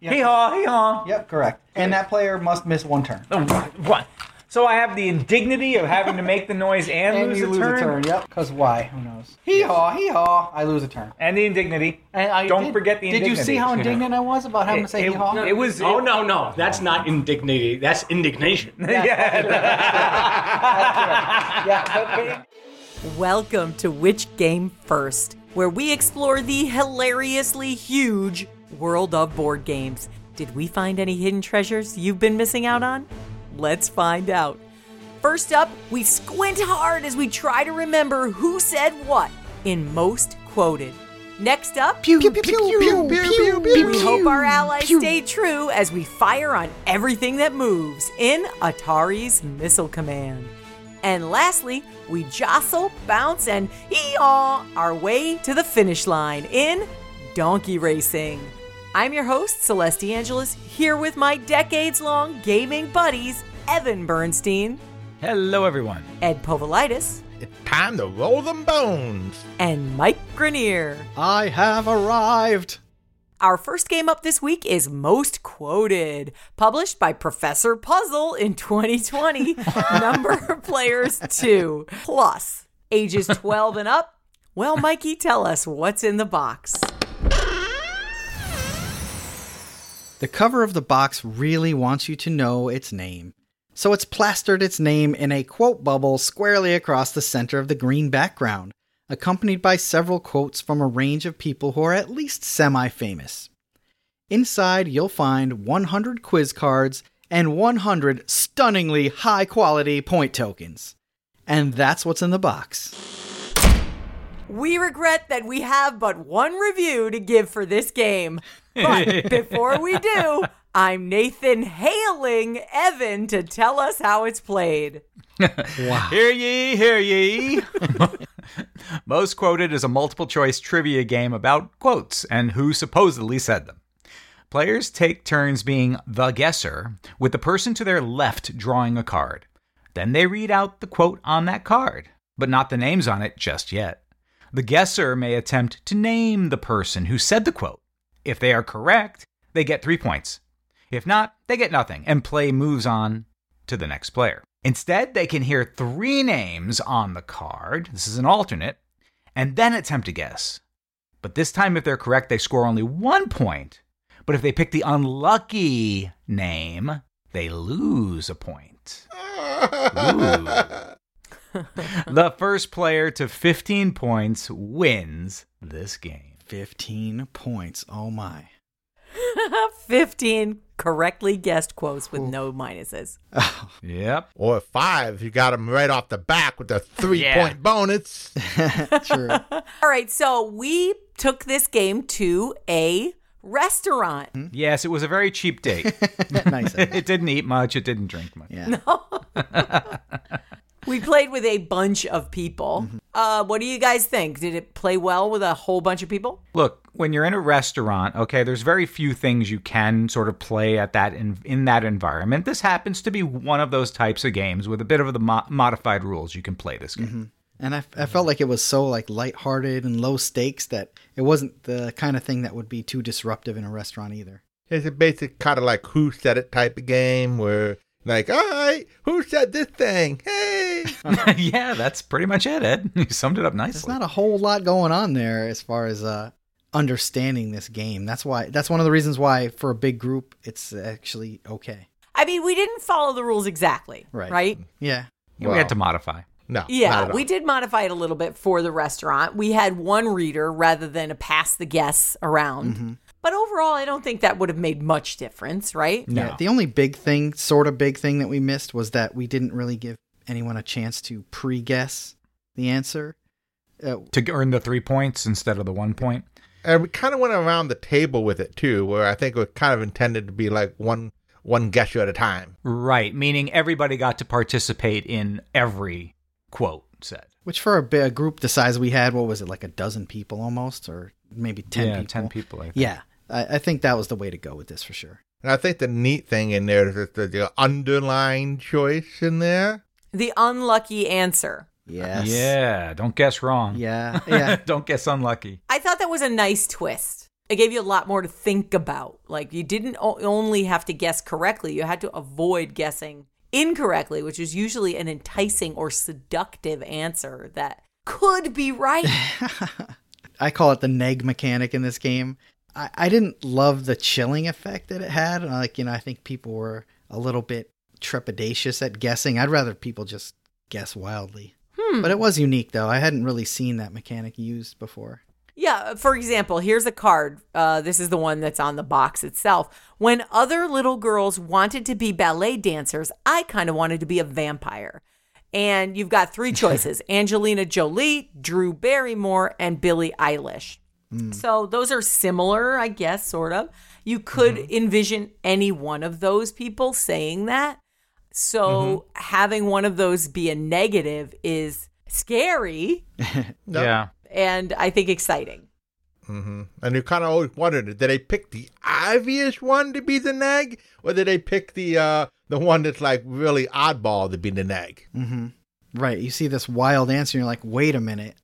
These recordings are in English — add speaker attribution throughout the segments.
Speaker 1: Yep.
Speaker 2: Hee haw, hee haw.
Speaker 1: Yep, correct. And that player must miss one turn.
Speaker 2: Oh, what? So I have the indignity of having to make the noise and,
Speaker 1: And
Speaker 2: lose,
Speaker 1: you
Speaker 2: a,
Speaker 1: lose
Speaker 2: turn?
Speaker 1: a turn. Yep. Because why? Who knows? Hee haw, hee haw. I lose a turn.
Speaker 2: And the indignity.
Speaker 1: And I
Speaker 2: Don't
Speaker 1: did-
Speaker 2: forget the indignity.
Speaker 1: Did you see
Speaker 2: indignity.
Speaker 1: how indignant I was about having to say
Speaker 2: It-
Speaker 1: hee haw?
Speaker 2: it was-
Speaker 3: Oh no, no, that's not indignity. That's indignation.
Speaker 2: yeah.
Speaker 1: yeah, but,
Speaker 4: Welcome to Which Game First, where we explore the hilariously huge world of board games. Did we find any hidden treasures you've been missing out on? Let's find out. First up, we squint hard as we try to remember who said what in most quoted. Next up,
Speaker 5: Pew, pew, pew, pew, pew, pew,
Speaker 4: we hope our allies stay true as we fire on everything that moves in Atari's Missile Command. And lastly, we jostle, bounce, and hee-haw our way to the finish line in Donkey Racing. I'm your host, Celeste Angeles, here with my decades long gaming buddies, Evan Bernstein,
Speaker 2: Hello, everyone.
Speaker 4: Ed Povolitis,
Speaker 5: It's time to roll them bones.
Speaker 4: and Mike Grenier.
Speaker 1: I have arrived.
Speaker 4: Our first game up this week is Most Quoted, published by Professor Puzzle in 2020. Number of players 2 plus ages 12 and up. Well, Mikey, tell us what's in the box.
Speaker 1: The cover of the box really wants you to know its name. So it's plastered its name in a quote bubble squarely across the center of the green background, accompanied by several quotes from a range of people who are at least semi famous. Inside, you'll find 100 quiz cards and 100 stunningly high quality point tokens. And that's what's in the box.
Speaker 4: We regret that we have but one review to give for this game. But before we do, I'm Nathan hailing Evan to tell us how it's played.
Speaker 2: Hear ye, hear ye. Most Quoted is a multiple choice trivia game about quotes and who supposedly said them. Players take turns being the guesser, with the person to their left drawing a card. Then they read out the quote on that card, but not the names on it just yet. The guesser may attempt to name the person who said the quote. If they are correct, they get three points. If not, they get nothing, and play moves on to the next player. Instead, they can hear three names on the card. This is an alternate, and then attempt to guess. But this time, if they're correct, they score only one point. But if they pick the unlucky name, they lose a point. The first player to 15 points wins this game.
Speaker 1: 15 points. Oh my.
Speaker 4: 15 correctly guessed quotes with no minuses.
Speaker 2: Yep.
Speaker 5: Or five, if you got them right off the back with the three
Speaker 2: Yeah.
Speaker 5: point bonus.
Speaker 1: True.
Speaker 4: All right, so we took this game to a restaurant. Hmm?
Speaker 2: Yes, it was a very cheap date.
Speaker 1: nice.
Speaker 2: it didn't eat much, it didn't drink much.
Speaker 1: Yeah.
Speaker 4: We played with a bunch of people. Uh, what do you guys think? Did it play well with a whole bunch of people?
Speaker 2: Look, when you're in a restaurant, okay, there's very few things you can sort of play at that in, in that environment. This happens to be one of those types of games with a bit of the mo- modified rules you can play this game.
Speaker 1: And I, I felt like it was so like lighthearted and low stakes that it wasn't the kind of thing that would be too disruptive in a restaurant either.
Speaker 5: It's a basic kind of like who said it type of game where, like, all right, who said this thing? Hey.
Speaker 2: yeah, that's pretty much it, Ed. You summed it up nicely.
Speaker 1: There's not a whole lot going on there as far as uh, understanding this game. That's why that's one of the reasons why for a big group it's actually okay.
Speaker 4: I mean, we didn't follow the rules exactly,
Speaker 1: Right.
Speaker 4: right?
Speaker 1: Yeah.
Speaker 2: Yeah, we had to modify.
Speaker 5: No. not
Speaker 4: Yeah,
Speaker 5: at
Speaker 4: we did modify it a little bit for the restaurant. We had one reader rather than a pass the guests around. But overall, I don't think that would have made much difference, right?
Speaker 2: No.
Speaker 1: Yeah. The only big thing, sort of big thing that we missed was that we didn't really give anyone a chance to pre-guess the answer. Uh,
Speaker 2: to earn the three points instead of the one point.
Speaker 5: And we kind of went around the table with it too, where I think it was kind of intended to be like one one guesser at a time.
Speaker 2: Right, meaning everybody got to participate in every quote said.
Speaker 1: which for a, a group the size we had, what was it, like a dozen people almost, or maybe ten
Speaker 2: yeah,
Speaker 1: people?
Speaker 2: 10 people. I think.
Speaker 1: Yeah, I, I think that was the way to go with this for sure.
Speaker 5: And I think the neat thing in there is the, the underlined choice in there.
Speaker 4: The unlucky answer.
Speaker 1: Yes.
Speaker 2: Yeah, don't guess wrong.
Speaker 1: Yeah. Yeah.
Speaker 2: don't guess unlucky.
Speaker 4: I thought that was a nice twist. it gave you a lot more to think about. Like you didn't o- only have to guess correctly, you had to avoid guessing incorrectly, which is usually an enticing or seductive answer that could be right.
Speaker 1: I call it the neg mechanic in this game. I, I didn't love the chilling effect that it had. Like, you know, I think people were a little bit trepidatious at guessing. I'd rather people just guess wildly. Hmm. But it was unique, though. I hadn't really seen that mechanic used before.
Speaker 4: Yeah, uh, for example, here's a card. Uh, this is the one that's on the box itself. When other little girls wanted to be ballet dancers, I kind of wanted to be a vampire. And you've got three choices Angelina Jolie, Drew Barrymore, and Billie Eilish. Hmm. So those are similar, I guess, sort of. You could mm-hmm. envision any one of those people saying that. So mm-hmm. having one of those be a negative is scary
Speaker 2: Yeah.
Speaker 4: and I think exciting. Mm-hmm.
Speaker 5: And you kind of always wondered, did they pick the obvious one to be the nag, or did they pick the uh, the one that's like really oddball to be the nag? Mm-hmm.
Speaker 1: Right. You see this wild answer, and you're like, wait a minute.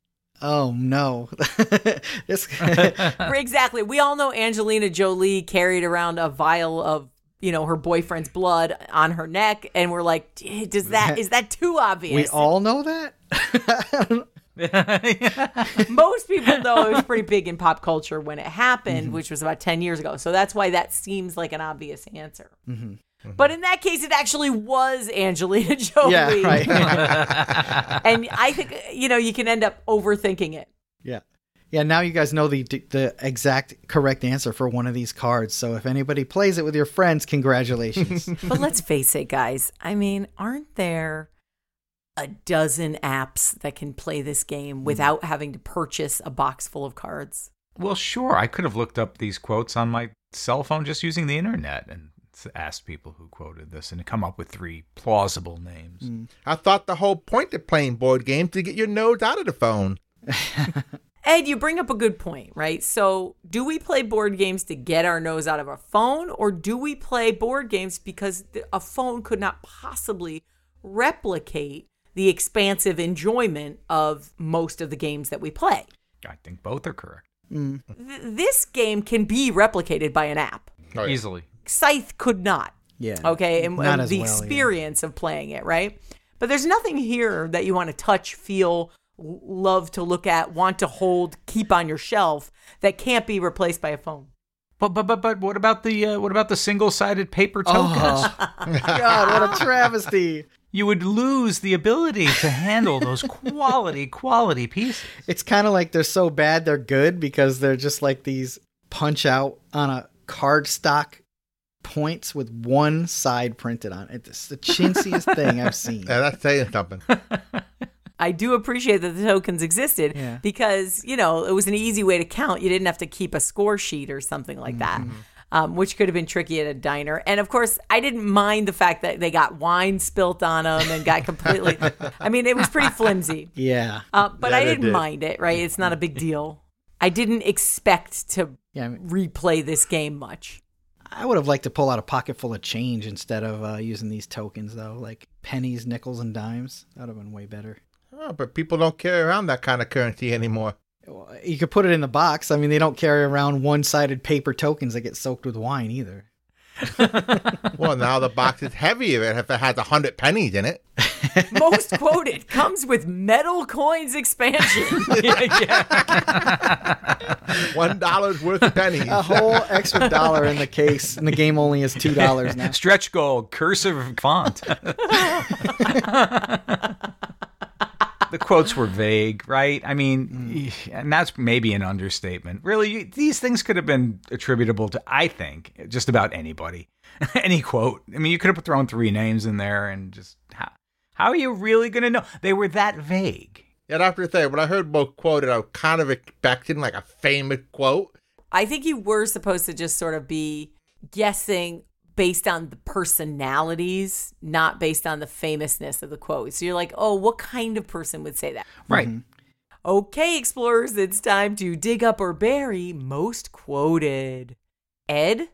Speaker 1: Oh, no. this.
Speaker 4: exactly. We all know Angelina Jolie carried around a vial of, you know, her boyfriend's blood on her neck, and we're like, "Eh, does that is that too obvious?
Speaker 1: we all know that?
Speaker 4: Most people know it was pretty big in pop culture when it happened, which was about ten years ago. So that's why that seems like an obvious answer. But in that case, it actually was Angelina Jolie.
Speaker 1: yeah, right.
Speaker 4: And I think you know you can end up overthinking it.
Speaker 1: Yeah. Yeah, now you guys know the the exact correct answer for one of these cards. So if anybody plays it with your friends, congratulations.
Speaker 4: But let's face it, guys. I mean, aren't there a dozen apps that can play this game hmm. without having to purchase a box full of cards?
Speaker 2: Well, sure. I could have looked up these quotes on my cell phone just using the internet and asked people who quoted this and come up with three plausible names. Hmm.
Speaker 5: I thought the whole point of playing board games to get your nose out of the phone.
Speaker 4: Ed, you bring up a good point, right? So, do we play board games to get our nose out of a phone, or do we play board games because a phone could not possibly replicate the expansive enjoyment of most of the games that we play?
Speaker 2: I think both are correct. Mm.
Speaker 4: Th- this game can be replicated by an app.
Speaker 5: Oh, yeah.
Speaker 2: Easily.
Speaker 4: Scythe could not.
Speaker 1: yeah.
Speaker 4: Okay, and,
Speaker 1: Not
Speaker 4: and
Speaker 1: as
Speaker 4: the
Speaker 1: well, yeah.
Speaker 4: experience of playing it, right? But there's nothing here that you want to touch, feel, l- love to look at, want to hold, keep on your shelf that can't be replaced by a phone.
Speaker 2: But but but but what about the uh, what about the single-sided paper tokens?
Speaker 1: God, what a travesty.
Speaker 2: You would lose the ability to handle those quality quality pieces.
Speaker 1: It's kind of like they're so bad they're good because they're just like these punch out on a cardstock points with one side printed on it. It's the chintziest thing I've seen.
Speaker 5: Yeah, that's saying something.
Speaker 4: I do appreciate that the tokens existed
Speaker 1: Yeah.
Speaker 4: because, you know, it was an easy way to count. You didn't have to keep a score sheet or something like that. Um, which could have been tricky at a diner. And of course, I didn't mind the fact that they got wine spilt on them and got completely. I mean, it was pretty flimsy.
Speaker 1: Yeah.
Speaker 4: Uh, but I didn't
Speaker 5: did.
Speaker 4: mind it, right? It's not a big deal. I didn't expect to
Speaker 1: Yeah. I, mean,
Speaker 4: replay this game much.
Speaker 1: I would have liked to pull out a pocket full of change instead of uh, using these tokens, though, like pennies, nickels, and dimes. That would have been way better.
Speaker 5: Oh, but people don't carry around that kind of currency anymore.
Speaker 1: You could put it in the box. I mean, they don't carry around one sided paper tokens that get soaked with wine either.
Speaker 5: Well, now the box is heavier if it has a hundred pennies in it.
Speaker 4: Most quoted comes with metal coins expansion.
Speaker 5: One dollar's worth of pennies.
Speaker 1: A whole extra dollar in the case, and the game only is $2 now.
Speaker 2: Stretch goal, cursive font. The quotes were vague, right? I mean, and that's maybe an understatement. Really, you, these things could have been attributable to, I think, just about anybody. Any quote. I mean, you could have thrown three names in there and just how, how are you really going to know? They were that vague.
Speaker 5: Yet I have to say, when I heard both quoted, I was kind of expecting like a famous quote.
Speaker 4: I think you were supposed to just sort of be guessing based on the personalities, not based on the famousness of the quote. So you're like, oh, what kind of person would say that?
Speaker 2: Right. Mm-hmm.
Speaker 4: Okay, explorers, it's time to dig up or bury most quoted. Ed?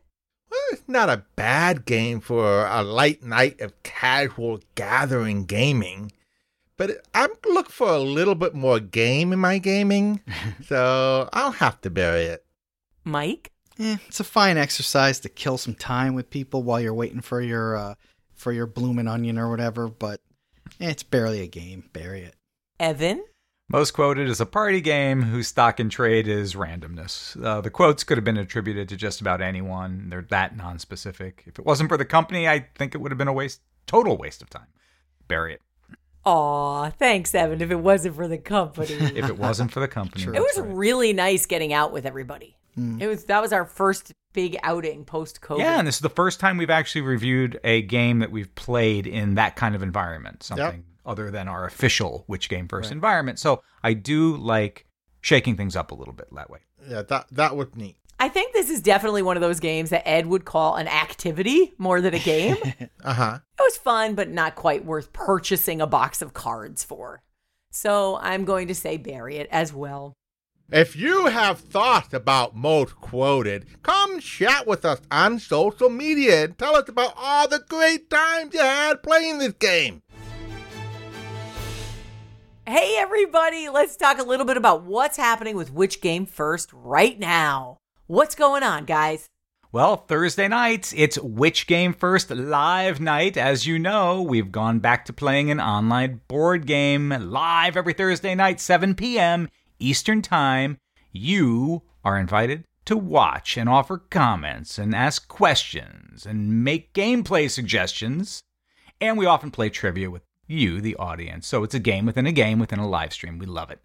Speaker 5: Well, it's not a bad game for a light night of casual gathering gaming, but I'm looking for a little bit more game in my gaming, so I'll have to bury it.
Speaker 4: Mike?
Speaker 1: Eh, it's a fine exercise to kill some time with people while you're waiting for your uh, for your bloomin' onion or whatever. But eh, it's barely a game. Bury it.
Speaker 4: Evan?
Speaker 2: Most quoted is a party game whose stock and trade is randomness. Uh, the quotes could have been attributed to just about anyone. They're that non-specific. If it wasn't for the company, I think it would have been a waste, total waste of time. Bury it.
Speaker 4: Aw, thanks, Evan, if it wasn't for the company.
Speaker 2: If it wasn't for the company,
Speaker 4: It was
Speaker 2: right.
Speaker 4: really nice getting out with everybody. It was that was our first big outing post COVID.
Speaker 2: Yeah, and this is the first time we've actually reviewed a game that we've played in that kind of environment, something other than our official which game first environment. So I do like shaking things up a little bit that way.
Speaker 5: Yeah, that that was neat.
Speaker 4: I think this is definitely one of those games that Ed would call an activity more than a game.
Speaker 5: Uh huh.
Speaker 4: It was fun, but not quite worth purchasing a box of cards for. So I'm going to say bury it as well.
Speaker 5: If you have thoughts about most quoted, come chat with us on social media and tell us about all the great times you had playing this game.
Speaker 4: Hey, everybody, let's talk a little bit about what's happening with which game first right now. What's going on, guys?
Speaker 2: Well, Thursday nights, it's Which Game First live night. As you know, we've gone back to playing an online board game live every Thursday night, 7 p.m. Eastern Time. You are invited to watch and offer comments and ask questions and make gameplay suggestions. And we often play trivia with you, the audience. So it's a game within a game within a live stream. We love it.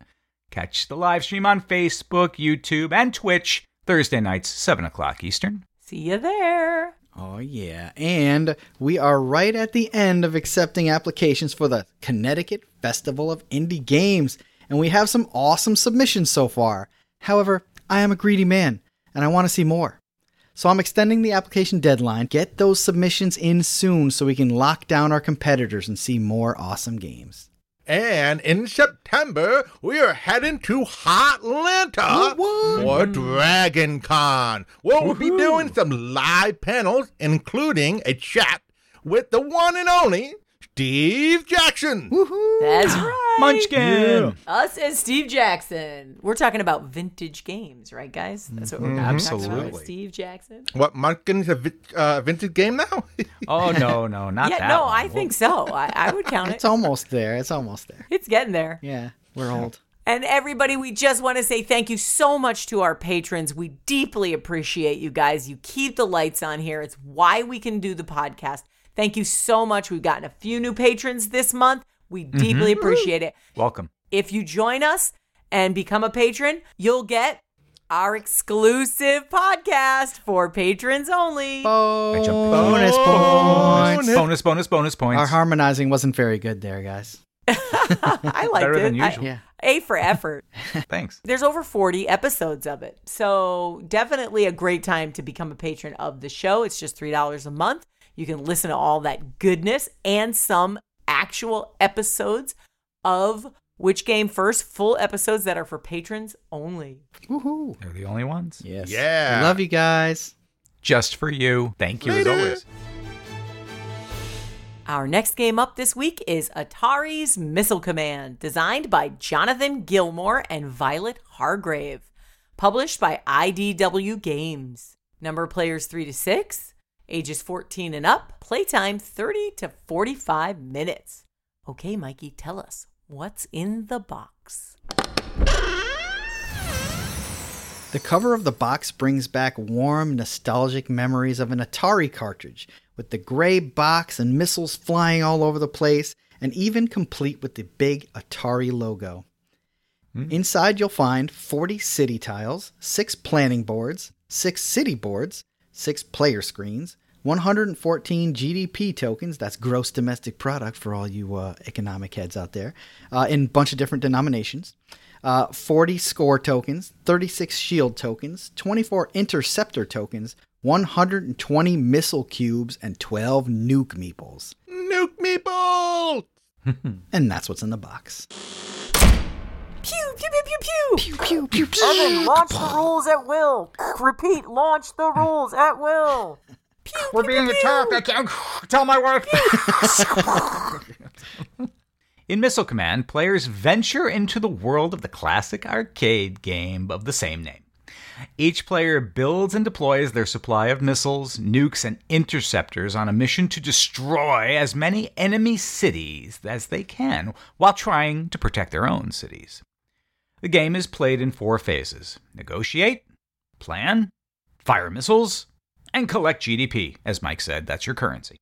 Speaker 2: Catch the live stream on Facebook, YouTube, and Twitch Thursday nights, 7 o'clock Eastern.
Speaker 4: See you there.
Speaker 1: Oh, yeah. And we are right at the end of accepting applications for the Connecticut Festival of Indie Games. And we have some awesome submissions so far. However, I am a greedy man and I want to see more. So I'm extending the application deadline. Get those submissions in soon so we can lock down our competitors and see more awesome games.
Speaker 5: And in September, we are heading to Hotlanta for Dragon Con, where we'll be doing some live panels, including a chat with the one and only Steve Jackson.
Speaker 4: That's right.
Speaker 2: Munchkin!
Speaker 4: Us and Steve Jackson. We're talking about vintage games, right, guys? That's what we're talking about.
Speaker 2: Absolutely.
Speaker 4: Steve Jackson.
Speaker 5: What, Munchkin's a vi- uh, vintage game now?
Speaker 2: Oh, no, no, not
Speaker 4: yeah,
Speaker 2: that.
Speaker 4: no,
Speaker 2: one.
Speaker 4: I think so. I, I would count it.
Speaker 1: It's almost there. It's almost there.
Speaker 4: It's getting there.
Speaker 1: Yeah, we're old.
Speaker 4: And everybody, we just want to say thank you so much to our patrons. We deeply appreciate you guys. You keep the lights on here. It's why we can do the podcast. Thank you so much. We've gotten a few new patrons this month. We deeply mm-hmm. appreciate it.
Speaker 2: Welcome.
Speaker 4: If you join us and become a patron, you'll get our exclusive podcast for patrons only.
Speaker 1: Bonus
Speaker 2: Bonus,
Speaker 1: points.
Speaker 2: bonus, bonus, bonus points.
Speaker 1: Our harmonizing wasn't very good there, guys.
Speaker 4: I liked
Speaker 2: Better
Speaker 4: it.
Speaker 2: than
Speaker 4: I-
Speaker 1: Yeah.
Speaker 4: A for effort.
Speaker 2: Thanks.
Speaker 4: There's over 40 episodes of it. So, definitely a great time to become a patron of the show. It's just $3 a month. You can listen to all that goodness and some actual episodes of Which Game First, full episodes that are for patrons only.
Speaker 1: Woohoo.
Speaker 2: They're the only ones.
Speaker 1: Yes.
Speaker 5: Yeah.
Speaker 1: We love you guys.
Speaker 2: Just for you. Thank you
Speaker 5: Later.
Speaker 2: as always.
Speaker 4: Our next game up this week is Atari's Missile Command, designed by Jonathan Gilmore and Violet Hargrave, published by IDW Games. Number of players 3 to 6, ages 14 and up, playtime 30 to 45 minutes. Okay, Mikey, tell us what's in the box.
Speaker 1: The cover of the box brings back warm, nostalgic memories of an Atari cartridge, with the gray box and missiles flying all over the place, and even complete with the big Atari logo. Hmm. Inside, you'll find 40 city tiles, 6 planning boards, 6 city boards, 6 player screens, 114 GDP tokens, that's gross domestic product for all you uh, economic heads out there, uh, in a bunch of different denominations, uh, 40 score tokens, 36 shield tokens, 24 interceptor tokens, 120 missile cubes, and 12 nuke meeples.
Speaker 5: Nuke meatballs!
Speaker 1: And that's what's in the box.
Speaker 4: Pew, pew, pew, pew, pew.
Speaker 1: Pew, pew, pew.
Speaker 4: Evan, launch the rules at will. Repeat, launch the rules at will. Pew,
Speaker 2: We're
Speaker 4: pew,
Speaker 2: being
Speaker 4: pew,
Speaker 2: attacked.
Speaker 4: pew.
Speaker 2: I can't tell my wife. In Missile Command, players venture into the world of the classic arcade game of the same name. Each player builds and deploys their supply of missiles, nukes, and interceptors on a mission to destroy as many enemy cities as they can while trying to protect their own cities. The game is played in four phases negotiate, plan, fire missiles, and collect GDP. As Mike said, that's your currency.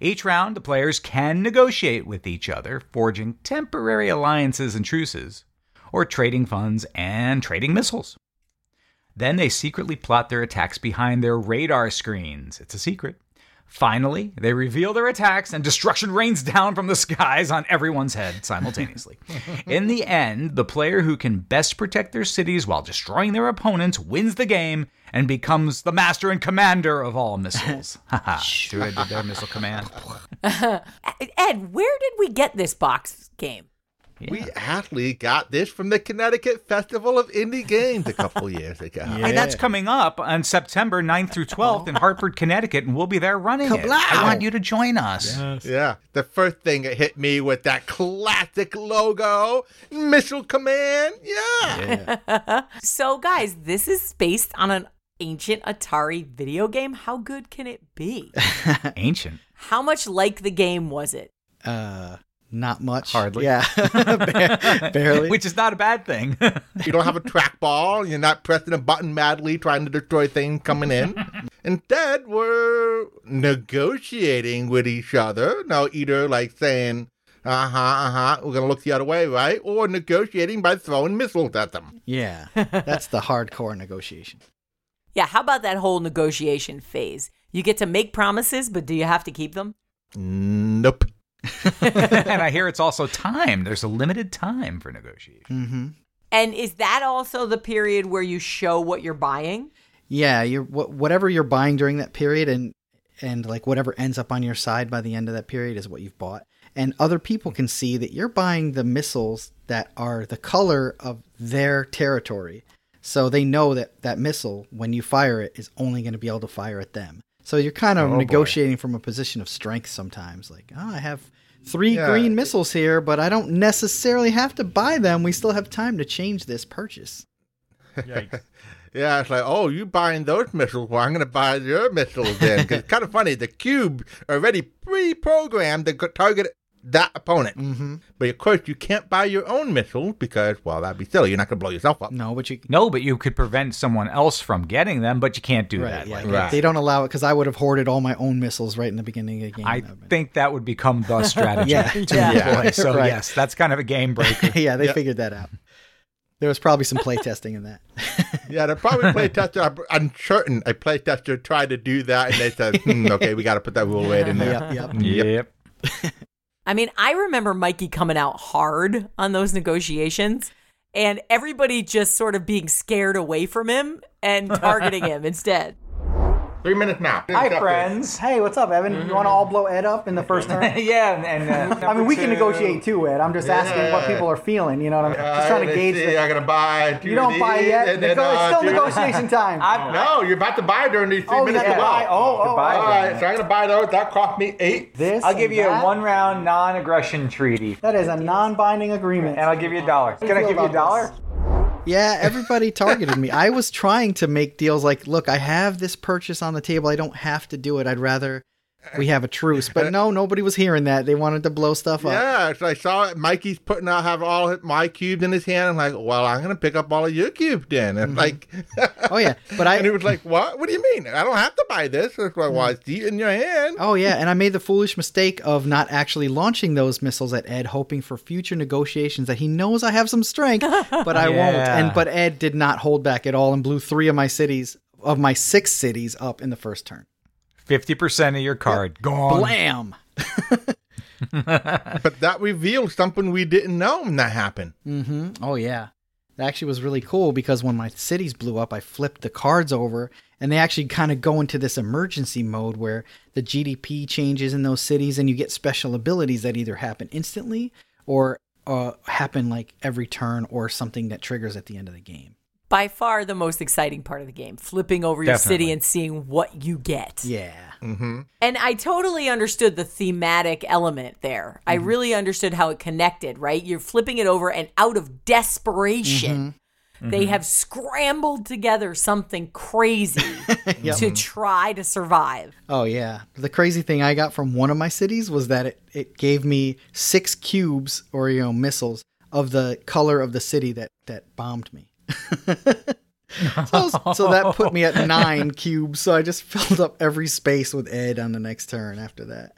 Speaker 2: Each round, the players can negotiate with each other, forging temporary alliances and truces, or trading funds and trading missiles. Then they secretly plot their attacks behind their radar screens. It's a secret. Finally, they reveal their attacks and destruction rains down from the skies on everyone's head simultaneously. In the end, the player who can best protect their cities while destroying their opponents wins the game and becomes the master and commander of all missiles. Haha, see what I did there, missile command.
Speaker 4: Ed, where did we get this box game?
Speaker 5: We actually got this from the Connecticut Festival of Indie Games a couple years ago.
Speaker 2: Hey, that's coming up on September 9th through 12th in Hartford, Connecticut, and we'll be there running it. I want you to join us.
Speaker 5: Yeah. The first thing that hit me with that classic logo, Missile Command. Yeah.
Speaker 4: So, guys, this is based on an ancient Atari video game. How good can it be?
Speaker 2: Ancient.
Speaker 4: How much like the game was it?
Speaker 1: Uh, not much.
Speaker 2: Hardly.
Speaker 1: Yeah. Barely.
Speaker 2: Which is not a bad thing.
Speaker 5: You don't have a trackball. You're not pressing a button madly trying to destroy things coming in. Instead, we're negotiating with each other. Now, either like saying, uh huh, uh huh, we're going to look the other way, right? Or negotiating by throwing missiles at them.
Speaker 1: yeah. That's the hardcore negotiation.
Speaker 4: Yeah, how about that whole negotiation phase? You get to make promises, but do you have to keep them?
Speaker 5: Nope.
Speaker 2: And I hear it's also time. There's a limited time for negotiation.
Speaker 1: Mm-hmm.
Speaker 4: And is that also the period where you show what you're buying?
Speaker 1: Yeah, you're wh- whatever you're buying during that period, and and like whatever ends up on your side by the end of that period is what you've bought. And other people can see that you're buying the missiles that are the color of their territory, so they know that that missile, when you fire it, is only going to be able to fire at them. So you're kind of
Speaker 5: Oh, boy.
Speaker 1: negotiating from a position of strength sometimes. Like, oh, I have three
Speaker 5: Yeah.
Speaker 1: green missiles here, but I don't necessarily have to buy them. We still have time to change this purchase.
Speaker 5: Yeah, it's like, oh, you buying those missiles? Well, I'm going to buy your missiles then. 'Cause it's kind of funny. The cube already pre-programmed to go- target that opponent.
Speaker 1: Mm-hmm.
Speaker 5: But of course, you can't buy your own missiles because, well, that'd be silly. You're not going to blow yourself up.
Speaker 1: No, but you
Speaker 2: No, but you could prevent someone else from getting them, but you can't do
Speaker 1: Right,
Speaker 2: that.
Speaker 1: yeah,
Speaker 2: Like,
Speaker 1: they-
Speaker 5: Right.
Speaker 1: They don't allow it because I would have hoarded all my own missiles right in the beginning of the game.
Speaker 2: I
Speaker 1: That
Speaker 2: think that would become the strategy
Speaker 1: Yeah.
Speaker 2: to
Speaker 1: Yeah.
Speaker 2: employ. So
Speaker 1: Right.
Speaker 2: yes, that's kind of a game breaker.
Speaker 1: yeah, they
Speaker 5: Yeah.
Speaker 1: figured that out. There was probably some playtesting in that.
Speaker 5: Yeah, the probably playtester, I'm- I'm certain a playtester tried to do that and they said, hmm, okay, we got to put that rule right in there.
Speaker 1: yep, yep.
Speaker 2: Yep.
Speaker 4: I mean, I remember Mikey coming out hard on those negotiations and everybody just sort of being scared away from him and targeting him instead.
Speaker 5: Three minutes now. Hi, friends.
Speaker 6: Hey, what's up, Evan? You want to all blow Ed up in the first turn?
Speaker 2: yeah, and, and uh,
Speaker 6: I mean, we can negotiate too, Ed. I'm just asking what people are feeling. You know what I'm just trying to gauge. The,
Speaker 5: I'm going to buy two
Speaker 6: you don't
Speaker 5: of
Speaker 6: buy
Speaker 5: these,
Speaker 6: yet.
Speaker 5: and then,
Speaker 6: Nego- it's
Speaker 5: uh,
Speaker 6: still
Speaker 5: two-
Speaker 6: negotiation time.
Speaker 5: No, you're about to buy during these three
Speaker 6: oh,
Speaker 5: minutes
Speaker 6: yeah,
Speaker 5: as well.
Speaker 6: buy- oh, oh,
Speaker 5: All right, so I'm going to buy those. That cost me eight.
Speaker 6: This.
Speaker 7: I'll give
Speaker 6: and
Speaker 7: you a
Speaker 6: that?
Speaker 7: one round non aggression treaty.
Speaker 6: That is a non-binding agreement.
Speaker 7: And I'll give you a dollar. Can I give you a dollar?
Speaker 1: Yeah, everybody targeted me. I was trying to make deals like, look, I have this purchase on the table. I don't have to do it. I'd rather we have a truce. But no, nobody was hearing that. They wanted to blow stuff up.
Speaker 5: Yeah, so I saw it. Mikey's putting out have all my cubes in his hand. I'm like, well, I'm gonna pick up all of your cubes then. And mm-hmm. like,
Speaker 1: Oh yeah, but I
Speaker 5: and he was like, what? What do you mean? I don't have to buy this. It's like, well, mm. it's in your hand.
Speaker 1: Oh yeah, and I made the foolish mistake of not actually launching those missiles at Ed, hoping for future negotiations that he knows I have some strength, but I won't. And but Ed did not hold back at all and blew three of my cities of my six cities up in the first turn.
Speaker 2: Fifty percent of your card gone.
Speaker 1: Blam!
Speaker 5: But that revealed something we didn't know when that happened.
Speaker 1: hmm Oh yeah, that actually was really cool because when my cities blew up, I flipped the cards over, and they actually kind of go into this emergency mode where the GDP changes in those cities, and you get special abilities that either happen instantly or uh, happen like every turn, or something that triggers at the end of the game.
Speaker 4: By far the most exciting part of the game, flipping over your city and seeing what you get.
Speaker 1: Yeah.
Speaker 5: Mm-hmm.
Speaker 4: And I totally understood the thematic element there. I mm-hmm. really understood how it connected, right? You're flipping it over and out of desperation, mm-hmm. They mm-hmm. have scrambled together something crazy
Speaker 1: Yep.
Speaker 4: to try to survive.
Speaker 1: Oh yeah. The crazy thing I got from one of my cities was that it, it gave me six cubes or you know missiles of the color of the city that that bombed me. So, so that put me at nine cubes. So I just filled up every space with Ed on the next turn after that.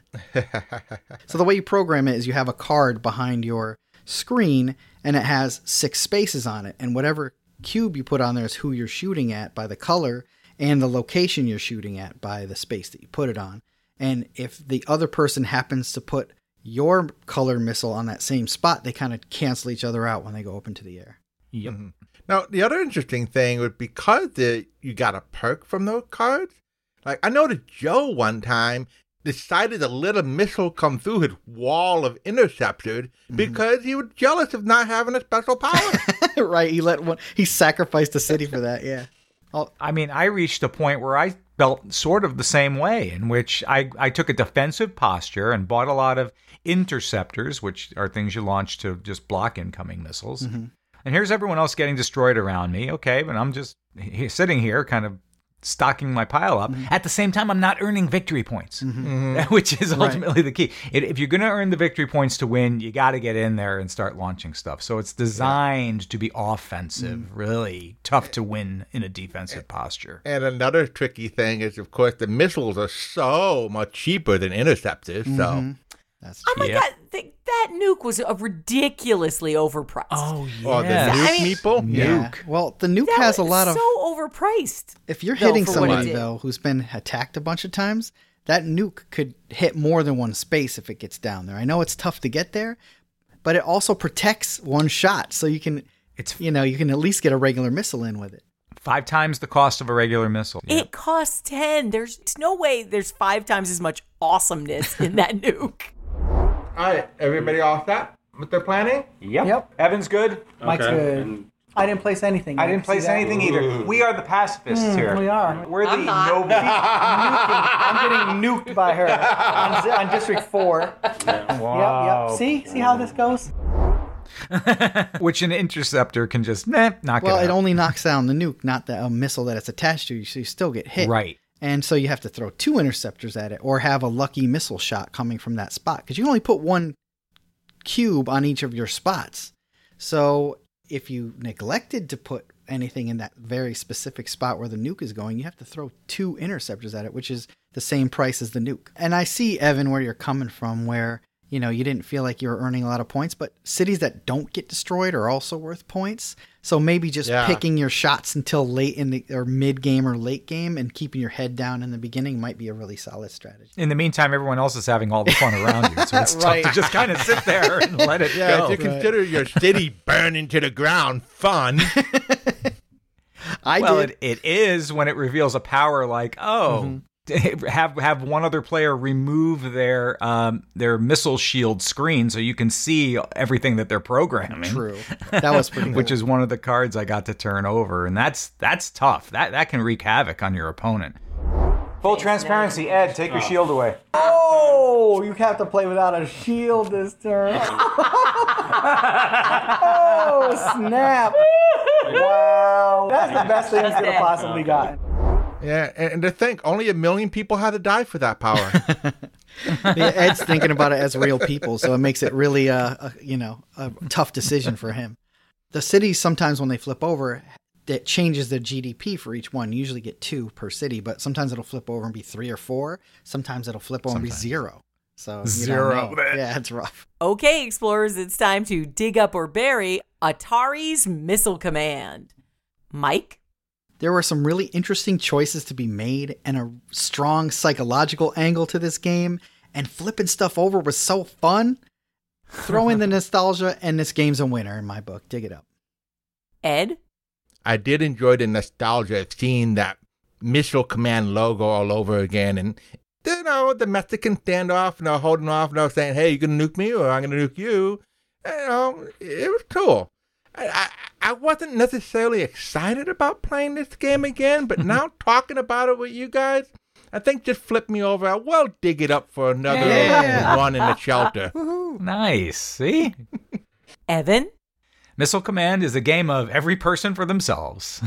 Speaker 1: so the way you program it is you have a card behind your screen and it has six spaces on it, and whatever cube you put on there is who you're shooting at by the color and the location you're shooting at by the space that you put it on. And if the other person happens to put your color missile on that same spot, they kind of cancel each other out when they go up into the air.
Speaker 2: Yep. Mm-hmm.
Speaker 5: Now, the other interesting thing would because the, you got a perk from those cards. Like I know that Joe one time decided to let a missile come through his wall of interceptors mm-hmm. because he was jealous of not having a special power.
Speaker 1: right? He let one. He sacrificed the city for that. Yeah.
Speaker 2: I mean, I reached a point where I felt sort of the same way, in which I, I took a defensive posture and bought a lot of interceptors, which are things you launch to just block incoming missiles. Mm-hmm. And here's everyone else getting destroyed around me. Okay, but I'm just he- sitting here, kind of stocking my pile up. Mm-hmm. At the same time, I'm not earning victory points, mm-hmm. Mm-hmm. which is ultimately the key. It, if you're going to earn the victory points to win, you got to get in there and start launching stuff. So it's designed to be offensive, mm. really tough to win in a defensive posture.
Speaker 5: and another tricky thing is, of course, the missiles are so much cheaper than interceptors. So,
Speaker 1: That's
Speaker 4: Oh my
Speaker 2: Yeah.
Speaker 4: god, th- that nuke was uh, ridiculously overpriced.
Speaker 2: Oh,
Speaker 5: oh, the nuke
Speaker 4: I mean-
Speaker 5: meeple.
Speaker 1: yeah. Well, the nuke
Speaker 4: that
Speaker 1: has a
Speaker 4: was
Speaker 1: lot of.
Speaker 4: so overpriced.
Speaker 1: If you're
Speaker 4: though,
Speaker 1: hitting
Speaker 4: for what it
Speaker 1: somebody though who's been attacked a bunch of times, that nuke could hit more than one space if it gets down there. I know it's tough to get there, but it also protects one shot, so you can,
Speaker 2: It's
Speaker 1: you know, you can at least get a regular missile in with it.
Speaker 2: five times the cost of a regular missile.
Speaker 4: It costs 10. There's no way there's five times as much awesomeness in that nuke.
Speaker 5: All right, everybody all set with their planning?
Speaker 7: Yep.
Speaker 6: Yep.
Speaker 7: Evan's good.
Speaker 6: Mike's
Speaker 3: Okay.
Speaker 6: good.
Speaker 3: And
Speaker 6: I didn't place anything.
Speaker 7: I didn't
Speaker 6: See
Speaker 7: place
Speaker 6: that?
Speaker 7: anything either. We are the pacifists here.
Speaker 6: We are.
Speaker 7: We're the
Speaker 4: I'm not.
Speaker 7: noble.
Speaker 6: I'm getting nuked by her on, zi- on District 4.
Speaker 7: Wow.
Speaker 6: Yep, yep. See? See how this goes?
Speaker 2: Which an interceptor can just meh, knock out.
Speaker 1: Well,
Speaker 2: it
Speaker 1: it
Speaker 2: out.
Speaker 1: only knocks down the nuke, not the uh, missile that it's attached to. So you still get hit.
Speaker 2: Right.
Speaker 1: And so you have to throw two interceptors at it, or have a lucky missile shot coming from that spot, because you only put one cube on each of your spots. So if you neglected to put anything in that very specific spot where the nuke is going, you have to throw two interceptors at it, which is the same price as the nuke. And I see, Evan, where you're coming from, where you know you didn't feel like you were earning a lot of points, but cities that don't get destroyed are also worth points. So maybe just
Speaker 5: Yeah.
Speaker 1: picking your shots until late in the or mid game or late game and keeping your head down in the beginning might be a really solid strategy.
Speaker 2: In the meantime, everyone else is having all the fun around you, so it's
Speaker 1: Right.
Speaker 2: tough to just kind of sit there and let it
Speaker 5: Yeah,
Speaker 2: go.
Speaker 5: if you consider your city burning to the ground fun.
Speaker 1: I
Speaker 2: well,
Speaker 1: did.
Speaker 2: it, it is when it reveals a power like, oh, mm-hmm. have have one other player remove their um, their missile shield screen so you can see everything that they're programming.
Speaker 1: True. That was pretty.
Speaker 2: Which is one of the cards I got to turn over, and that's that's tough. That that can wreak havoc on your opponent.
Speaker 7: Full transparency. Ed, take your shield away.
Speaker 6: Oh, you have to play without a shield this turn. oh, snap. Wow. That's the best thing you could have possibly gotten.
Speaker 5: Yeah, and, and to think, only a million people had to die for that power.
Speaker 1: Yeah, Ed's thinking about it as real people, so it makes it really a, a you know a tough decision for him. The cities sometimes when they flip over, it changes the GDP for each one. You usually get two per city, but sometimes it'll flip over and be three or four. Sometimes it'll flip over and be zero. So
Speaker 2: Zero.
Speaker 1: know. Yeah, it's rough.
Speaker 4: Okay, explorers, it's time to dig up or bury Atari's Missile Command. Mike?
Speaker 1: There were some really interesting choices to be made and a strong psychological angle to this game, and flipping stuff over was so fun. Throw in the nostalgia, and this game's a winner in my book. Dig it up.
Speaker 4: Ed?
Speaker 5: I did enjoy the nostalgia of seeing that Missile Command logo all over again, and you know the Mexican standoff, you know, holding off, you know, saying, "Hey, you gonna nuke me, or I'm gonna nuke you." You know, it was cool. I, I I wasn't necessarily excited about playing this game again, but now talking about it with you guys, I think just flip me over. I will dig it up for another
Speaker 1: Yeah.
Speaker 5: one in the shelter.
Speaker 2: Nice. See?
Speaker 4: Evan?
Speaker 2: Missile Command is a game of every person for themselves.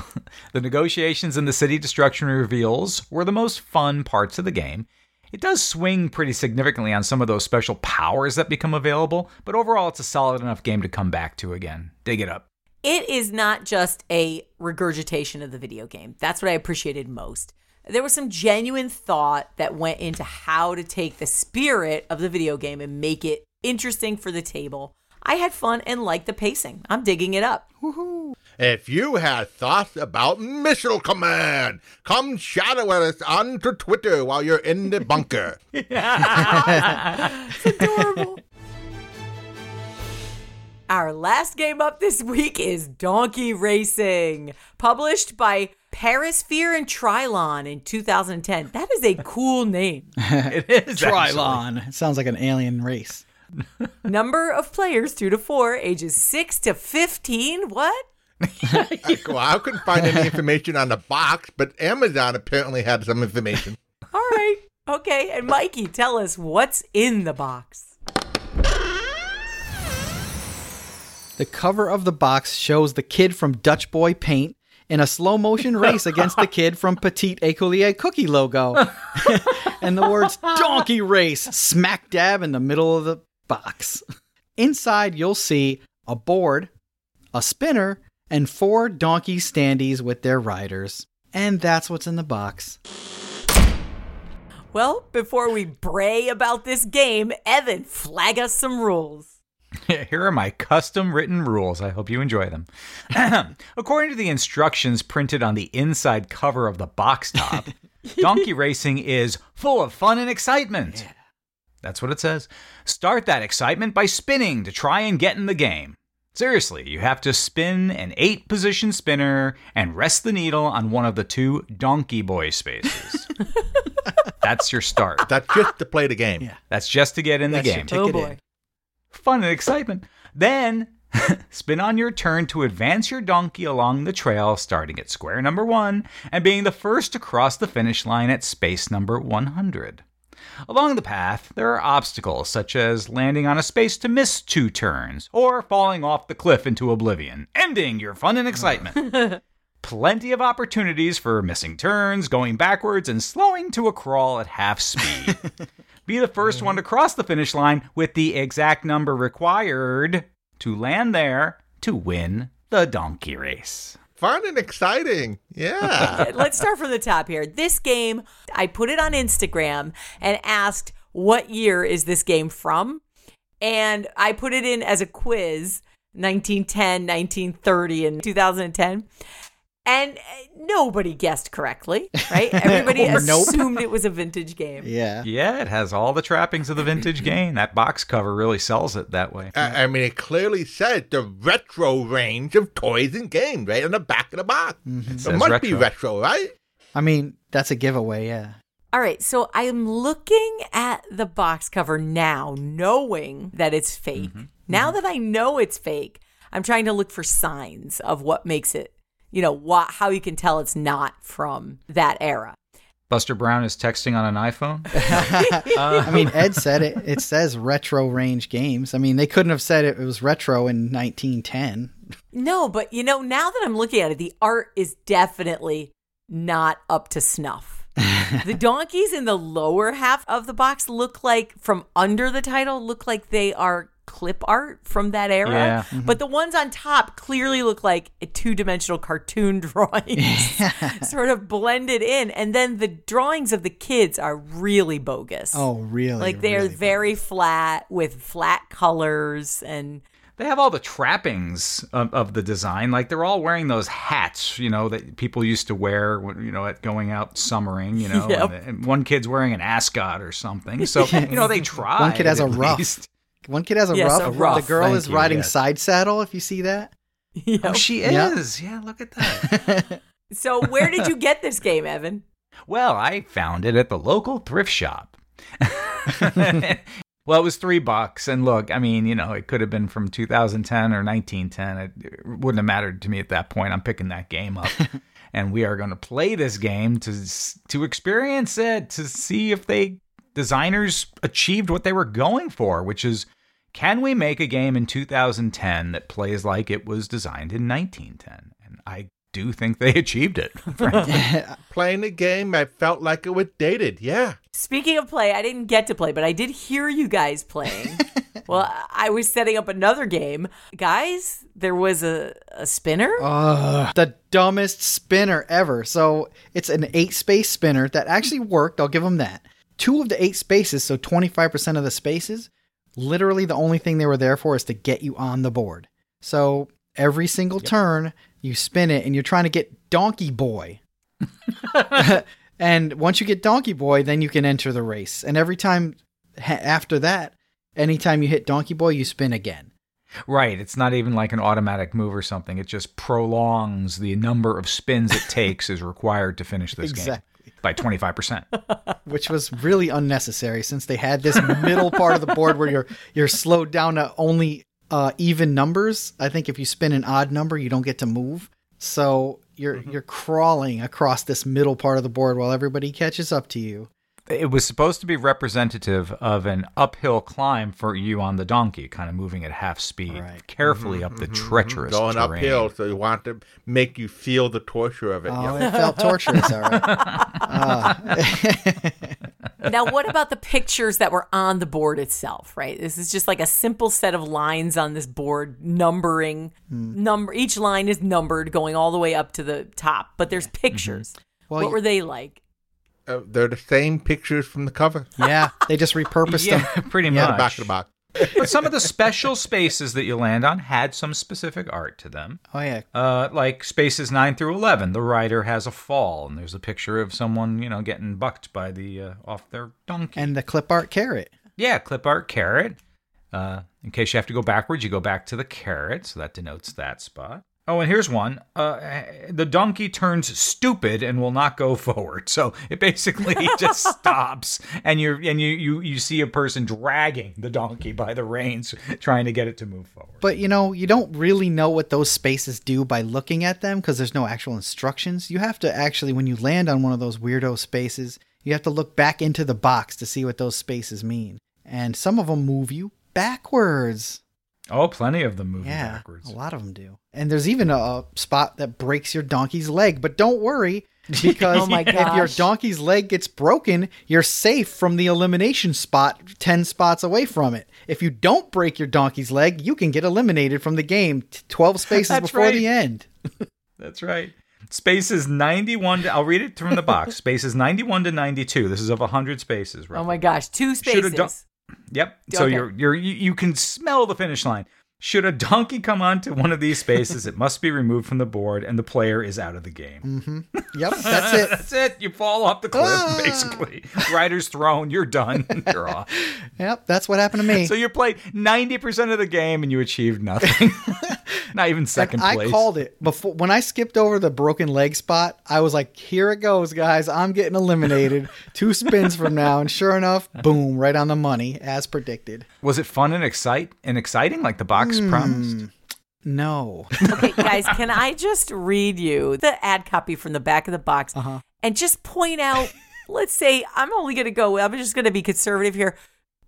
Speaker 2: the negotiations and the city destruction reveals were the most fun parts of the game. It does swing pretty significantly on some of those special powers that become available, but overall it's a solid enough game to come back to again. Dig it up.
Speaker 4: It is not just a regurgitation of the video game. That's what I appreciated most. There was some genuine thought that went into how to take the spirit of the video game and make it interesting for the table. I had fun and liked the pacing. I'm digging it up.
Speaker 5: If you have thoughts about Missile Command, come shadow us on to Twitter while you're in the bunker.
Speaker 4: it's adorable. Our last game up this week is Donkey Racing, published by Perisphere and Trylon in 2010. That is a cool name.
Speaker 2: It is actually.
Speaker 1: Trylon. It sounds like an alien race.
Speaker 4: Number of players 2 to 4, ages 6 to 15. What?
Speaker 5: well, I couldn't find any information on the box, but Amazon apparently had some information.
Speaker 4: All right. Okay. And Mikey, tell us what's in the box.
Speaker 1: The cover of the box shows the kid from Dutch Boy Paint in a slow motion race against the kid from Petite Écolier Cookie logo. and the words Donkey Race smack dab in the middle of the box. Inside, you'll see a board, a spinner, and four donkey standees with their riders. And that's what's in the box.
Speaker 4: Well, before we bray about this game, Evan, flag us some rules.
Speaker 2: Here are my custom written rules. I hope you enjoy them. According to the instructions printed on the inside cover of the box top, Donkey Racing is full of fun and excitement. That's what it says. Start that excitement by spinning to try and get in the game. Seriously, you have to spin an eight position spinner and rest the needle on one of the two Donkey Boy spaces. That's your start.
Speaker 5: That's just to play the game. Yeah.
Speaker 2: That's just to get in
Speaker 1: That's
Speaker 2: the game.
Speaker 1: ticket
Speaker 4: oh
Speaker 1: in.
Speaker 4: boy.
Speaker 2: fun and excitement. Then spin on your turn to advance your donkey along the trail, starting at square number one and being the first to cross the finish line at space number 100. Along the path, there are obstacles such as landing on a space to miss two turns or falling off the cliff into oblivion, ending your fun and excitement. Plenty of opportunities for missing turns, going backwards, and slowing to a crawl at half speed. Be the first one to cross the finish line with the exact number required to land there to win the donkey race.
Speaker 5: Fun and exciting. Yeah.
Speaker 4: Let's start from the top here. This game, I put it on Instagram and asked, what year is this game from? And I put it in as a quiz 1910, 1930, and 2010. And uh, nobody guessed correctly, right? Everybody
Speaker 1: Or nope.
Speaker 4: assumed it was a vintage game.
Speaker 1: Yeah.
Speaker 2: Yeah, it has all the trappings of the vintage game. That box cover really sells it that way.
Speaker 5: I, I mean, it clearly says the retro range of toys and games right on the back of the box. Mm-hmm. It
Speaker 2: says
Speaker 5: must be
Speaker 2: retro.
Speaker 5: retro, right?
Speaker 1: I mean, that's a giveaway, yeah.
Speaker 4: All right, so I'm looking at the box cover now, knowing that it's fake. Mm-hmm. Now mm-hmm. that I know it's fake, I'm trying to look for signs of what makes it, you know, what, how you can tell it's not from that era.
Speaker 2: Buster Brown is texting on an iPhone.
Speaker 1: I mean, Ed said it. It says retro range games. I mean, they couldn't have said it, it was retro in 1910.
Speaker 4: No, but you know, now that I'm looking at it, the art is definitely not up to snuff. the donkeys in the lower half of the box look like from under the title look like they are clip art from that era.
Speaker 2: Yeah. Mm-hmm.
Speaker 4: But the ones on top clearly look like two-dimensional cartoon drawings sort of blended in and then the drawings of the kids are really bogus.
Speaker 1: Oh, really?
Speaker 4: like they're
Speaker 1: really
Speaker 4: very flat with flat colors and
Speaker 2: They have all the trappings of, of the design. Like they're all wearing those hats, you know, that people used to wear, when, you know, at going out summering, you know.
Speaker 4: Yep.
Speaker 2: and, and one kid's wearing an ascot or something. So, you know, they try.
Speaker 1: One kid has a ruff.
Speaker 2: Least.
Speaker 1: One kid has a
Speaker 4: Yes,
Speaker 1: ruff.
Speaker 4: a ruff.
Speaker 1: The girl
Speaker 2: Thank
Speaker 1: is
Speaker 2: you,
Speaker 1: riding
Speaker 2: yes.
Speaker 1: side saddle. If you see that,
Speaker 2: Oh, she
Speaker 1: Yeah.
Speaker 2: is. Yeah, look at that.
Speaker 4: So where did you get this game, Evan?
Speaker 2: Well, I found it at the local thrift shop. well, it was three bucks. And look, I mean, you know, it could have been from 2010 or 1910. It, it wouldn't have mattered to me at that point. I'm picking that game up. and we are going to play this game to to experience it, to see if they designers achieved what they were going for, which is Can we make a game in 2010 that plays like it was designed in 1910? And I do think they achieved it.
Speaker 5: Playing the game, I felt like it was dated. Yeah.
Speaker 4: Speaking of play, I didn't get to play, but I did hear you guys playing. well, I was setting up another game. Guys, there was a, a spinner.
Speaker 1: Ugh, the dumbest spinner ever. So it's an eight space spinner that actually worked. I'll give them that. Two of the eight spaces, so 25% of the spaces, literally the only thing they were there for is to get you on the board. So every single turn, you spin it and you're trying to get Donkey Boy. and once you get Donkey Boy, then you can enter the race. And every time ha- after that, anytime you hit Donkey Boy, you spin again.
Speaker 2: right. It's not even like an automatic move or something. It just prolongs the number of spins it takes is required to finish this
Speaker 1: Exactly.
Speaker 2: game by 25%.
Speaker 1: which was really unnecessary since they had this middle part of the board where you're you're slowed down to only uh, even numbers. I think if you spin an odd number, you don't get to move. So you're you're crawling across this middle part of the board while everybody catches up to you.
Speaker 2: It was supposed to be representative of an uphill climb for you on the donkey, kind of moving at half speed,
Speaker 1: Right.
Speaker 2: carefully mm-hmm. up the mm-hmm. Mm-hmm. treacherous
Speaker 5: Going
Speaker 2: terrain.
Speaker 5: uphill, so you want to make you feel the torture of it.
Speaker 1: Oh,
Speaker 5: yeah.
Speaker 1: it felt torturous. All right. Ah.
Speaker 4: now, what about the pictures that were on the board itself? Right, this is just like a simple set of lines on this board, numbering. Hmm. Number each line is numbered, going all the way up to the top. But there's pictures.
Speaker 1: Well,
Speaker 4: what
Speaker 1: you-
Speaker 4: were they like?
Speaker 5: Uh, they're the same pictures from the cover.
Speaker 1: Yeah, they just repurposed
Speaker 2: Yeah,
Speaker 1: them.
Speaker 2: pretty
Speaker 5: Yeah, the
Speaker 2: much.
Speaker 5: back of the box.
Speaker 2: but some of the special spaces that you land on had some specific art to them.
Speaker 1: Oh yeah,
Speaker 2: Uh, like spaces 9 through 11, the rider has a fall, and there's a picture of someone, you know, getting bucked by the uh, off their donkey.
Speaker 1: and the clip art carrot.
Speaker 2: yeah, clip art carrot. Uh, in case you have to go backwards, you go back to the carrot, so that denotes that spot. Oh, and here's one. Uh, the donkey turns stupid and will not go forward. So it basically just stops, and you're and you, you you see a person dragging the donkey by the reins, trying to get it to move forward.
Speaker 1: But you know, you don't really know what those spaces do by looking at them because there's no actual instructions. You have to actually, when you land on one of those weirdo spaces, you have to look back into the box to see what those spaces mean. And some of them move you backwards.
Speaker 2: Oh, plenty of them move
Speaker 1: Yeah,
Speaker 2: backwards.
Speaker 1: a lot of them do. And there's even a, a spot that breaks your donkey's leg. But don't worry, because
Speaker 4: Oh
Speaker 1: if your donkey's leg gets broken, you're safe from the elimination spot 10 spots away from it. If you don't break your donkey's leg, you can get eliminated from the game 12 spaces before
Speaker 2: right.
Speaker 1: the end.
Speaker 2: That's right. Spaces 91 to, I'll read it from the box. Spaces 91 to 92. This is of 100 spaces, right?
Speaker 4: Oh my gosh, two
Speaker 2: Should've
Speaker 4: spaces.
Speaker 2: Yep. So
Speaker 4: Okay.
Speaker 2: you're you're you, you can smell the finish line. Should a donkey come onto one of these spaces, it must be removed from the board and the player is out of the game.
Speaker 1: Yep, that's it.
Speaker 2: That's it. You fall off the cliff,
Speaker 1: Ah.
Speaker 2: basically. Rider's thrown. You're done. You're off.
Speaker 1: Yep, that's what happened to me.
Speaker 2: So you played 90% of the game and you achieved nothing. Not even second
Speaker 1: I
Speaker 2: place.
Speaker 1: called it before when I skipped over the broken leg spot. I was like, "Here it goes, guys! I'm getting eliminated. Two spins from now." And sure enough, boom, right on the money as predicted.
Speaker 2: Was it fun and excite and exciting like the box
Speaker 1: Hmm.
Speaker 2: promised?
Speaker 1: No,
Speaker 4: okay, guys, can I just read you the ad copy from the back of the box
Speaker 1: Uh-huh.
Speaker 4: and just point out, let's say I'm only going to go, I'm just going to be conservative here.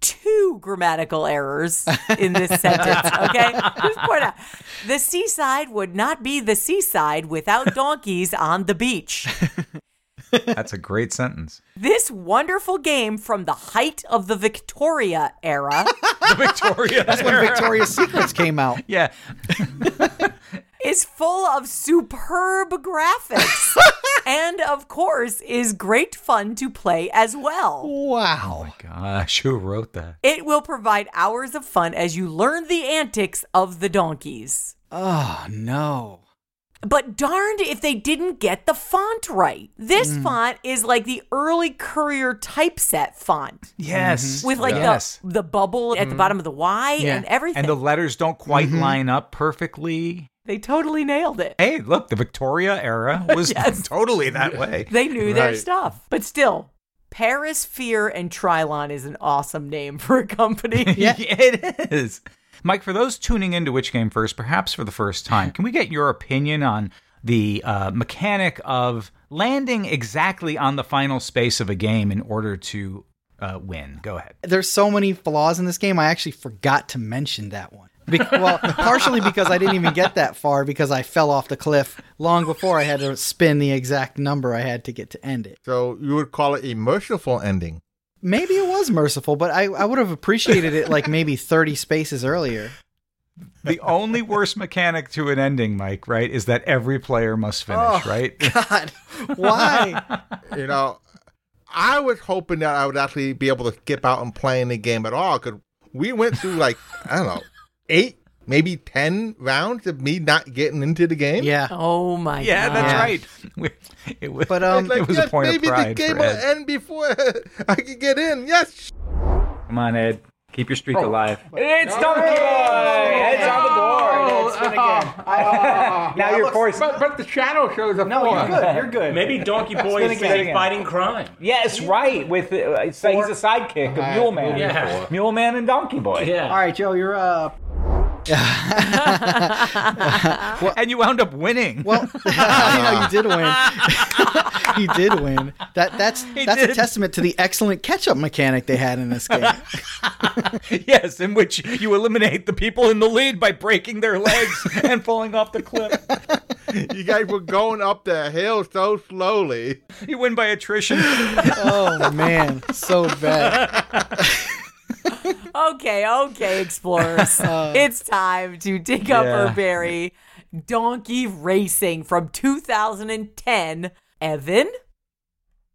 Speaker 4: Two grammatical errors in this sentence, okay? Just point out the seaside would not be the seaside without donkeys on the beach.
Speaker 2: That's a great sentence.
Speaker 4: This wonderful game from the height of the Victoria era
Speaker 2: The Victoria.
Speaker 1: that's when Victoria's Secrets came out.
Speaker 2: Yeah.
Speaker 4: is full of superb graphics and, of course, is great fun to play as well.
Speaker 1: Wow.
Speaker 2: Oh gosh, who wrote that?
Speaker 4: It will provide hours of fun as you learn the antics of the donkeys.
Speaker 1: Oh no.
Speaker 4: But darned if they didn't get the font right. This mm. font is like the early Courier typeset font
Speaker 2: Yes. Mm-hmm.
Speaker 4: with like
Speaker 2: yes.
Speaker 4: the, the bubble at the mm-hmm. bottom of the Y
Speaker 1: Yeah.
Speaker 4: and everything.
Speaker 2: and the letters don't quite mm-hmm. line up perfectly.
Speaker 4: they totally nailed it.
Speaker 2: Hey, look, the Victoria era was
Speaker 4: Yes.
Speaker 2: totally that way.
Speaker 4: They knew their stuff. But still, Paris, Fear, and Trylon is an awesome name for a company.
Speaker 1: Yeah.
Speaker 2: it is. Mike, for those tuning into Which Game First, perhaps for the first time, can we get your opinion on the uh, mechanic of landing exactly on the final space of a game in order to uh, win. Go ahead.
Speaker 1: There's so many flaws in this game. I actually forgot to mention that one. Be- well, partially because I didn't even get that far because I fell off the cliff long before I had to spin the exact number I had to get to end it.
Speaker 5: So you would call it a merciful ending.
Speaker 1: Maybe it was merciful, but I, I would have appreciated it like maybe 30 spaces earlier.
Speaker 2: The only worst mechanic to an ending, Mike, right, is that every player must finish, oh, right?
Speaker 1: God, why?
Speaker 5: You know, I was hoping that I would actually be able to skip out and playing the game at all because we went through like, I don't know, eight, maybe 10 rounds of me not getting into the game.
Speaker 1: Yeah.
Speaker 4: Oh my god.
Speaker 2: yeah,
Speaker 4: god.
Speaker 2: that's right. It was,
Speaker 1: But, um,
Speaker 5: like,
Speaker 2: it was
Speaker 5: yes,
Speaker 2: a point of
Speaker 5: maybe the game
Speaker 2: for
Speaker 5: will
Speaker 2: Ed.
Speaker 5: end before I can get in. Yes.
Speaker 7: Come on, Ed. Keep your streak alive.
Speaker 6: It's Donkey Boy! Ed's on the board. Ed's spin again.
Speaker 7: now you're forced.
Speaker 8: But, but the shadow shows up.
Speaker 6: No, you're good. You're good.
Speaker 3: Maybe Donkey Boy is
Speaker 6: again.
Speaker 3: fighting crime.
Speaker 7: Yes, right. With uh, it's like he's a sidekick of Mule Man.
Speaker 3: Yeah.
Speaker 7: Mule Man and Donkey Boy.
Speaker 3: Yeah.
Speaker 1: All right, Joe, you're up.
Speaker 2: and you wound up winning.
Speaker 1: Well, you know, you did win. you did win. That that's that's a testament to the excellent catch-up mechanic they had in this game.
Speaker 2: yes, in which you eliminate the people in the lead by breaking their legs and falling off the cliff.
Speaker 5: You guys were going up the hill so slowly.
Speaker 2: You win by attrition.
Speaker 1: Oh man, so bad.
Speaker 4: Okay, okay, explorers. Uh. it's time to dig up
Speaker 2: Yeah.
Speaker 4: or bury Donkey Racing from 2010. Evan?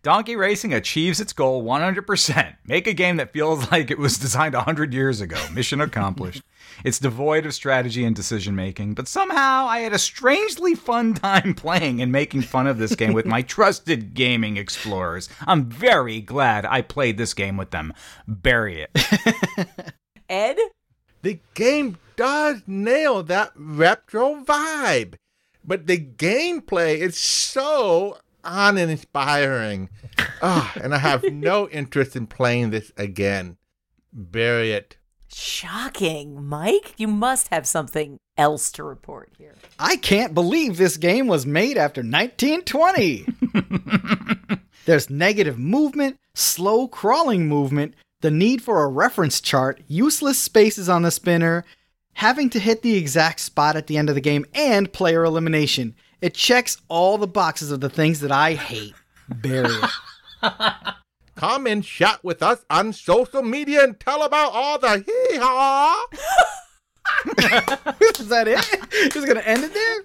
Speaker 2: Donkey Racing achieves its goal 100%. Make a game that feels like it was designed 100 years ago. Mission accomplished. it's devoid of strategy and decision making, but somehow I had a strangely fun time playing and making fun of this game with my trusted gaming explorers. I'm very glad I played this game with them. Bury it.
Speaker 4: Ed?
Speaker 5: The game does nail that retro vibe, but the gameplay is so uninspiring. Ah, and I have no interest in playing this again. Bury it.
Speaker 4: Shocking. Mike, you must have something else to report here.
Speaker 1: I can't believe this game was made after 1920. There's negative movement, slow crawling movement, the need for a reference chart, useless spaces on the spinner, having to hit the exact spot at the end of the game, and player elimination. It checks all the boxes of the things that I hate. Bury it.
Speaker 5: Come and chat with us on social media and tell about all the hee haw.
Speaker 1: Is that it? Just gonna end it there?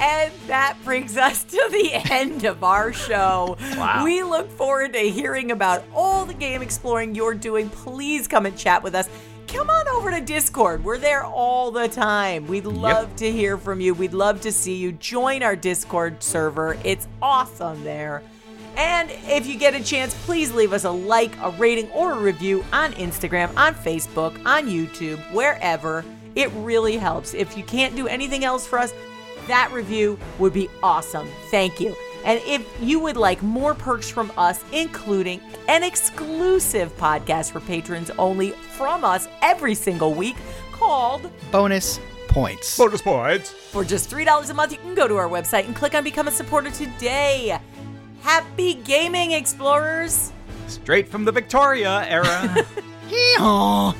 Speaker 4: And that brings us to the end of our show.
Speaker 2: Wow.
Speaker 4: We look forward to hearing about all the game exploring you're doing. Please come and chat with us. Come on over to Discord. We're there all the time. We'd love to hear from you. We'd love to see you. Join our Discord server. It's awesome there. And if you get a chance, please leave us a like, a rating, or a review on Instagram, on Facebook, on YouTube, wherever. It really helps. If you can't do anything else for us, that review would be awesome. Thank you. And if you would like more perks from us, including an exclusive podcast for patrons only from us every single week called
Speaker 1: Bonus points.
Speaker 2: Bonus points.
Speaker 4: For just $3 a month, you can go to our website and click on Become a Supporter today. Happy gaming, explorers!
Speaker 2: Straight from the Victoria era.
Speaker 1: Hee-haw.